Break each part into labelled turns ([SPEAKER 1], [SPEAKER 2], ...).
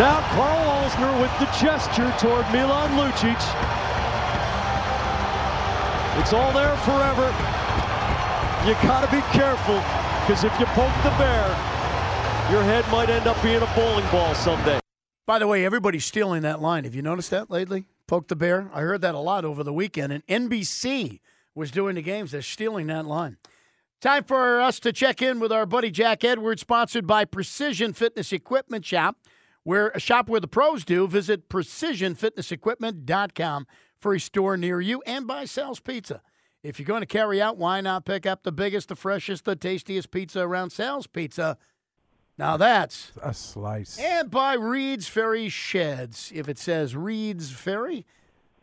[SPEAKER 1] Now Carl Alzner with the gesture toward Milan Lucic. It's all there forever. You got to be careful because if you poke the bear, your head might end up being a bowling ball someday.
[SPEAKER 2] By the way, everybody's stealing that line. Have you noticed that lately? Poke the bear. I heard that a lot over the weekend, and NBC was doing the games. They're stealing that line. Time for us to check in with our buddy Jack Edwards, sponsored by Precision Fitness Equipment Shop, where a shop where the pros do. Visit precisionfitnessequipment.com for a store near you and buy Sal's Pizza. If you're going to carry out, why not pick up the biggest, the freshest, the tastiest pizza around Sal's Pizza? Now that's
[SPEAKER 3] a slice.
[SPEAKER 2] And by Reed's Ferry Sheds. If it says Reed's Ferry,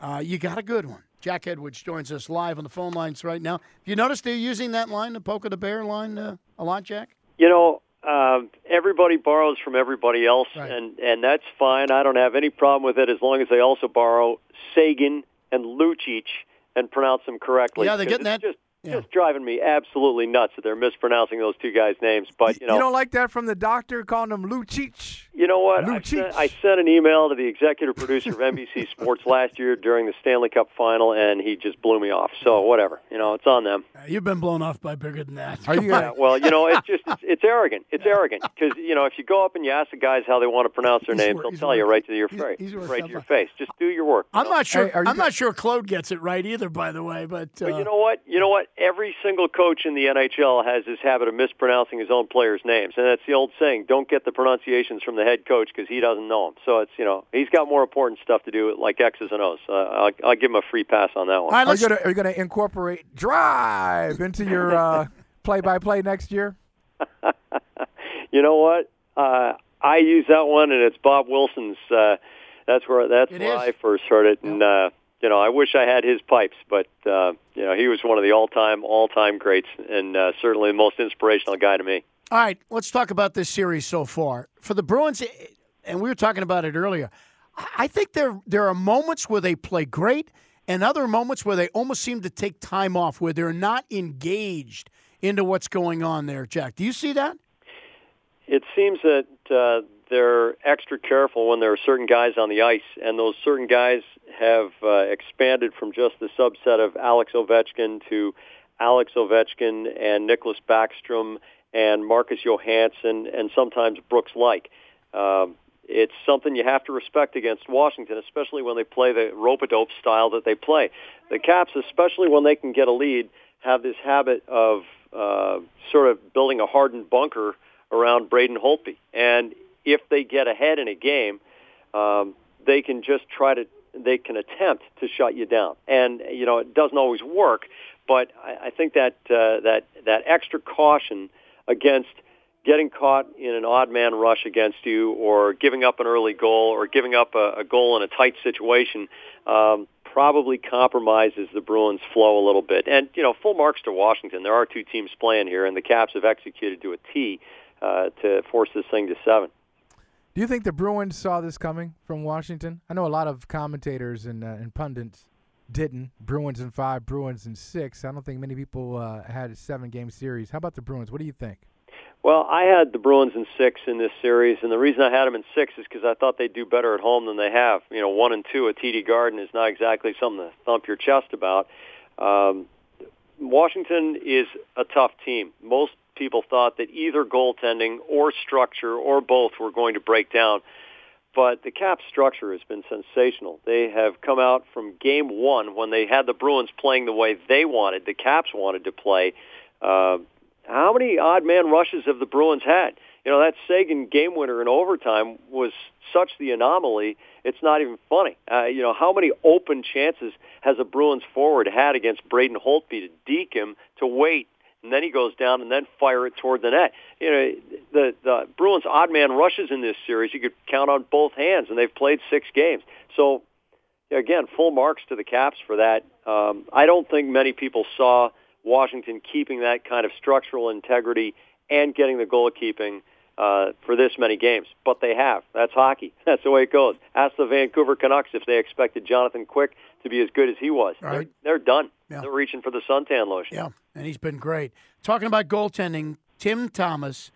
[SPEAKER 2] uh, you got a good one. Jack Edwards joins us live on the phone lines right now. You notice they're using that line, the Poke of the Bear line, uh, a lot, Jack?
[SPEAKER 4] You know, um, everybody borrows from everybody else,
[SPEAKER 2] Right.
[SPEAKER 4] and and that's fine. I don't have any problem with it as long as they also borrow Seguin and Lucic and pronounce them correctly.
[SPEAKER 2] Yeah, they're getting that-
[SPEAKER 4] Just,
[SPEAKER 2] yeah.
[SPEAKER 4] just driving me absolutely nuts that they're mispronouncing those two guys' names. But you know,
[SPEAKER 3] You don't like that from the doctor calling him Lucic?
[SPEAKER 4] You know what? I sent, I sent an email to the executive producer of NBC Sports last year during the Stanley Cup final, and he just blew me off. So whatever, you know, it's on them.
[SPEAKER 2] Uh, You've been blown off by bigger than that.
[SPEAKER 3] Are you
[SPEAKER 4] Yeah, well, you know, it's just it's, it's arrogant. It's arrogant because you know if you go up and you ask the guys how they want to pronounce their
[SPEAKER 2] He's
[SPEAKER 4] names,
[SPEAKER 2] wor-
[SPEAKER 4] they'll
[SPEAKER 2] he's
[SPEAKER 4] tell you right to your face,
[SPEAKER 2] he's worked
[SPEAKER 4] right
[SPEAKER 2] up
[SPEAKER 4] to your
[SPEAKER 2] a-
[SPEAKER 4] face. Just do your work.
[SPEAKER 2] I'm
[SPEAKER 4] know?
[SPEAKER 2] not sure.
[SPEAKER 3] Hey,
[SPEAKER 2] I'm
[SPEAKER 3] go-
[SPEAKER 2] not sure Claude gets it right either. By the way, but, uh,
[SPEAKER 4] But you know what? You know what? Every single coach in the NHL has this habit of mispronouncing his own players' names, and that's the old saying: "Don't get the pronunciations from the head coach because he doesn't know them." So it's you know he's got more important stuff to do, like X's and O's. Uh, I'll, I'll give him a free pass on that one.
[SPEAKER 2] all right,
[SPEAKER 3] Are you gonna are you gonna incorporate drive into your uh, play-by-play next year?
[SPEAKER 4] you know what? Uh, I use that one, and it's Bob Wilson's. Uh, that's where that's
[SPEAKER 2] It
[SPEAKER 4] where
[SPEAKER 2] is.
[SPEAKER 4] I first heard it, and uh, you know I wish I had his pipes, but uh, you know he was one of the all-time all-time greats, and uh, certainly the most inspirational guy to me.
[SPEAKER 2] all right. Let's talk about this series so far for the Bruins. eh, And we were talking about it earlier. I I think there there are moments where they play great, and other moments where they almost seem to take time off, where they're not engaged into what's going on there. Jack, do you see that?
[SPEAKER 4] It seems that uh, they're extra careful when there are certain guys on the ice, and those certain guys have uh, expanded from just the subset of Alex Ovechkin to Alex Ovechkin and Nicklas Backstrom and Marcus Johansson and sometimes Brooks Laich. Um, it's something you have to respect against Washington, especially when they play the rope-a-dope style that they play. The Caps, especially when they can get a lead, have this habit of uh, sort of building a hardened bunker around Braden Holtby. And if they get ahead in a game, um, they can just try to they can attempt to shut you down. And you know it doesn't always work, but I, I think that uh, that that extra caution against getting caught in an odd man rush against you, or giving up an early goal, or giving up a, a goal in a tight situation. Um, probably compromises the Bruins' flow a little bit. And you know, full marks to Washington. There are two teams playing here, and the Caps have executed to a T uh, to force this thing to seven.
[SPEAKER 3] Do you think the Bruins saw this coming from Washington? I know a lot of commentators and, uh, and pundits didn't. Bruins in five, Bruins in six. I don't think many people uh, had a seven-game series. How about the Bruins? What do you think?
[SPEAKER 4] Well, I had the Bruins in six in this series, and the reason I had them in six is because I thought they'd do better at home than they have. You know, one and two at TD Garden is not exactly something to thump your chest about. Um, Washington is a tough team. Most people thought that either goaltending or structure or both were going to break down. But the cap structure has been sensational. They have come out from game one when they had the Bruins playing the way they wanted, the Caps wanted to play. Uh, how many odd man rushes have the Bruins had? You know, that Seguin game winner in overtime was such the anomaly, it's not even funny. Uh, you know, how many open chances has a Bruins forward had against Braden Holtby to deke him, to wait, and then he goes down and then fire it toward the net? You know, the, the Bruins odd man rushes in this series, you could count on both hands, and they've played six games. So, again, full marks to the Caps for that. Um, I don't think many people saw Washington keeping that kind of structural integrity and getting the goalkeeping uh, for this many games, but they have. That's hockey. That's the way it goes. Ask the Vancouver Canucks if they expected Jonathan Quick to be as good as he was.
[SPEAKER 2] Right.
[SPEAKER 4] They're, they're done.
[SPEAKER 2] Yeah.
[SPEAKER 4] They're reaching for the suntan lotion.
[SPEAKER 2] Yeah, and he's been great. Talking about goaltending, Tim Thomas,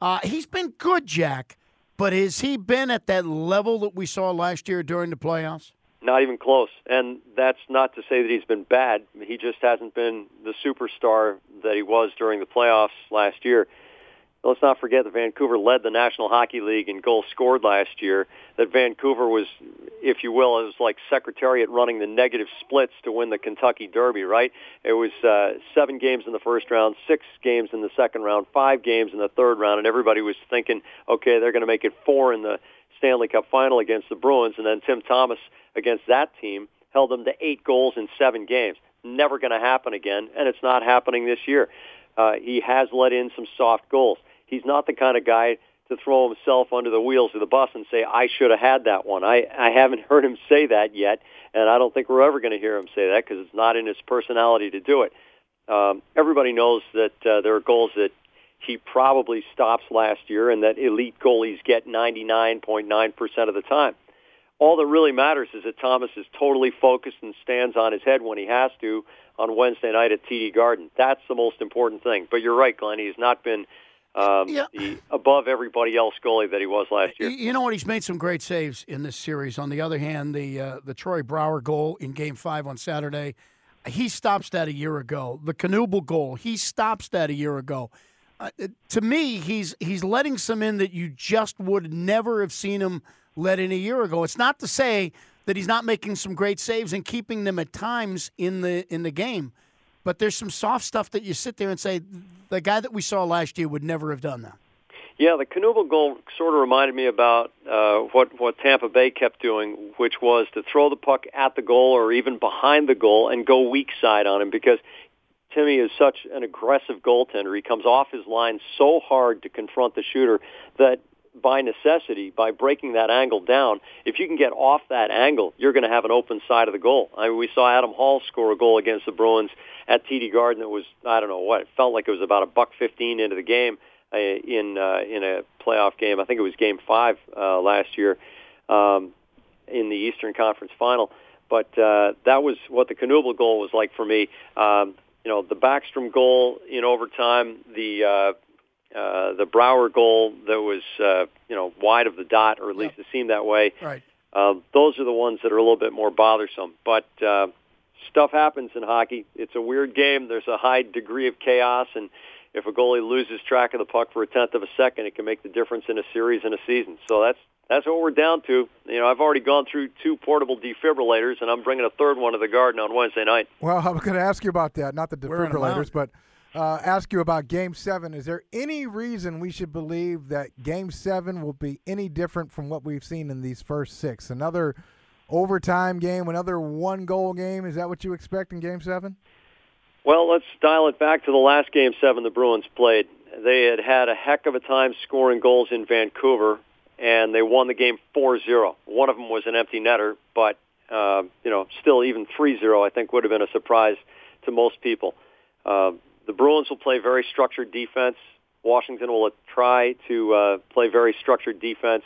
[SPEAKER 2] uh, he's been good, Jack. But has he been at that level that we saw last year during the playoffs?
[SPEAKER 4] Not even close. And that's not to say that he's been bad. He just hasn't been the superstar that he was during the playoffs last year. Let's not forget that Vancouver led the National Hockey League in goals scored last year. That Vancouver was, if you will, it was like Secretariat running the negative splits to win the Kentucky Derby, right? It was uh, seven games in the first round, six games in the second round, five games in the third round, and everybody was thinking, okay, they're going to make it four in the Stanley Cup final against the Bruins, and then Tim Thomas against that team held them to eight goals in seven games. Never going to happen again, and it's not happening this year. Uh, he has let in some soft goals. He's not the kind of guy to throw himself under the wheels of the bus and say, I should have had that one. I, I haven't heard him say that yet, and I don't think we're ever going to hear him say that because it's not in his personality to do it. Um, everybody knows that uh, there are goals that he probably stops last year and that elite goalies get 99.9% of the time. All that really matters is that Thomas is totally focused and stands on his head when he has to on Wednesday night at TD Garden. That's the most important thing. But you're right, Glenn. He's not been um, yeah. the above everybody else goalie that he was last year.
[SPEAKER 2] You know what? He's made some great saves in this series. On the other hand, the uh, the Troy Brouwer goal in Game Five on Saturday, he stops that a year ago. The Knuble goal, he stops that a year ago. Uh, to me, he's he's letting some in that you just would never have seen him let in a year ago. It's not to say that he's not making some great saves and keeping them at times in the in the game, but there's some soft stuff that you sit there and say the guy that we saw last year would never have done that.
[SPEAKER 4] Yeah, the Knuble goal sort of reminded me about uh, what what Tampa Bay kept doing, which was to throw the puck at the goal or even behind the goal and go weak side on him because Timmy is such an aggressive goaltender. He comes off his line so hard to confront the shooter that by necessity, by breaking that angle down, if you can get off that angle, you're going to have an open side of the goal. I mean, we saw Adam Hall score a goal against the Bruins at TD Garden. It was I don't know what it felt like it was about a buck fifteen into the game uh, in uh, in a playoff game. I think it was Game Five uh, last year um, in the Eastern Conference Final. But uh, that was what the Knuble goal was like for me. Um, you know, the Backstrom goal in overtime, the uh, uh, the Brouwer goal that was uh, you know wide of the dot, or at least yep. it seemed that way.
[SPEAKER 2] Right.
[SPEAKER 4] Um, those are the ones that are a little bit more bothersome. But uh, stuff happens in hockey. It's a weird game. There's a high degree of chaos, and if a goalie loses track of the puck for a tenth of a second, it can make the difference in a series and a season. So that's that's what we're down to. You know, I've already gone through two portable defibrillators, and I'm bringing a third one to the Garden on Wednesday night.
[SPEAKER 3] Well, I'm going to ask you about that, not the defibrillators, but uh, ask you about Game Seven. Is there any reason we should believe that Game Seven will be any different from what we've seen in these first six? Another overtime game, another one-goal game. Is that what you expect in Game Seven?
[SPEAKER 4] Well, let's dial it back to the last Game Seven the Bruins played. They had had a heck of a time scoring goals in Vancouver, and they won the game 4-0. One of them was an empty netter, but uh, you know, still even 3-0, I think would have been a surprise to most people. Uh, the Bruins will play very structured defense. Washington will try to uh, play very structured defense.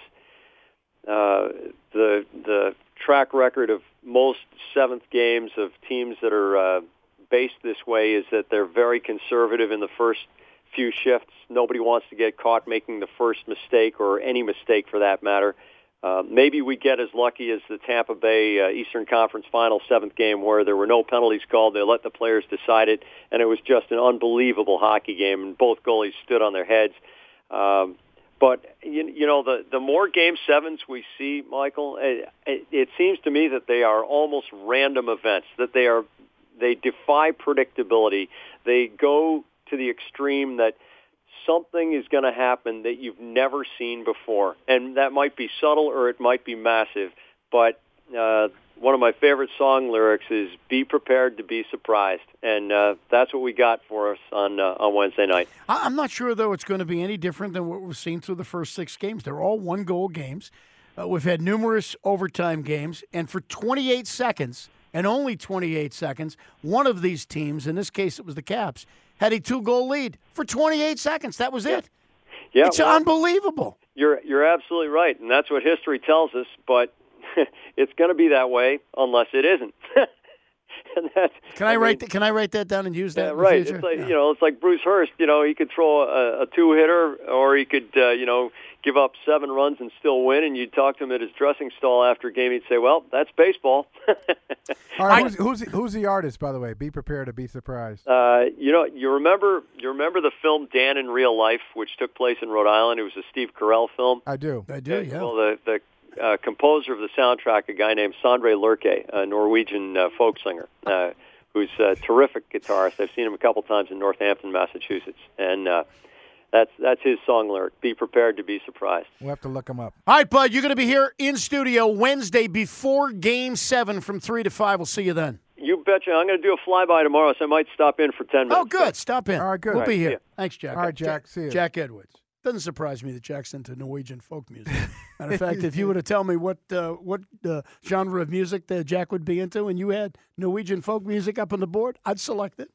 [SPEAKER 4] Uh, the the track record of most seventh games of teams that are uh, based this way is that they're very conservative in the first few shifts. Nobody wants to get caught making the first mistake or any mistake for that matter. Maybe we get as lucky as the Tampa Bay uh, Eastern Conference Final seventh game where there were no penalties called. They let the players decide it, and it was just an unbelievable hockey game, and both goalies stood on their heads. Um, but you, you know, the the more game sevens we see, Michael, it, it, it seems to me that they are almost random events. That they are they defy predictability. They go to the extreme that something is going to happen that you've never seen before, and that might be subtle or it might be massive. But uh, one of my favorite song lyrics is "Be prepared to be surprised," and uh, that's what we got for us on uh, on Wednesday night.
[SPEAKER 2] I'm not sure though it's going to be any different than what we've seen through the first six games. They're all one goal games. Uh, we've had numerous overtime games, and for 28 seconds, and only 28 seconds, one of these teams, in this case it was the Caps, had a two goal lead for 28 seconds. That was it.
[SPEAKER 4] Yeah,
[SPEAKER 2] it's
[SPEAKER 4] well,
[SPEAKER 2] unbelievable.
[SPEAKER 4] You're you're absolutely right, and that's what history tells us. But it's going to be that way unless it isn't.
[SPEAKER 2] can I, I write? Mean, can I write that down and use that?
[SPEAKER 4] Yeah, right.
[SPEAKER 2] It's
[SPEAKER 4] like
[SPEAKER 2] yeah.
[SPEAKER 4] you know, it's like Bruce Hurst. You know, he could throw a, a two hitter, or he could uh, you know give up seven runs and still win, and you'd talk to him at his dressing stall after a game. He'd say, "Well, that's baseball."
[SPEAKER 3] All right, who's, who's who's the artist, by the way? Be prepared to be surprised.
[SPEAKER 4] Uh, you know, you remember you remember the film Dan in Real Life, which took place in Rhode Island. It was a Steve Carell film.
[SPEAKER 3] I do.
[SPEAKER 2] I do, yeah.
[SPEAKER 4] Well, the the uh, composer of the soundtrack, a guy named Sondre Lerche, a Norwegian uh, folk singer, uh, who's a terrific guitarist. I've seen him a couple times in Northampton, Massachusetts, and uh, that's that's his song lyric. Be prepared to be surprised.
[SPEAKER 3] We'll have to look him up.
[SPEAKER 2] All right, Bud, you're going to be here in studio Wednesday before Game Seven from three to five. We'll see you then.
[SPEAKER 4] You betcha. I'm going to do a flyby tomorrow, so I might stop in for ten minutes.
[SPEAKER 2] Oh, good. Stop in.
[SPEAKER 3] All right, good.
[SPEAKER 2] We'll
[SPEAKER 4] All
[SPEAKER 2] be here. Thanks, Jack.
[SPEAKER 3] All right, Jack, see you.
[SPEAKER 2] Jack Edwards. Doesn't surprise me that Jack's into Norwegian folk music. Matter of fact, if you were to tell me what uh, what uh, genre of music that Jack would be into, and you had Norwegian folk music up on the board, I'd select it.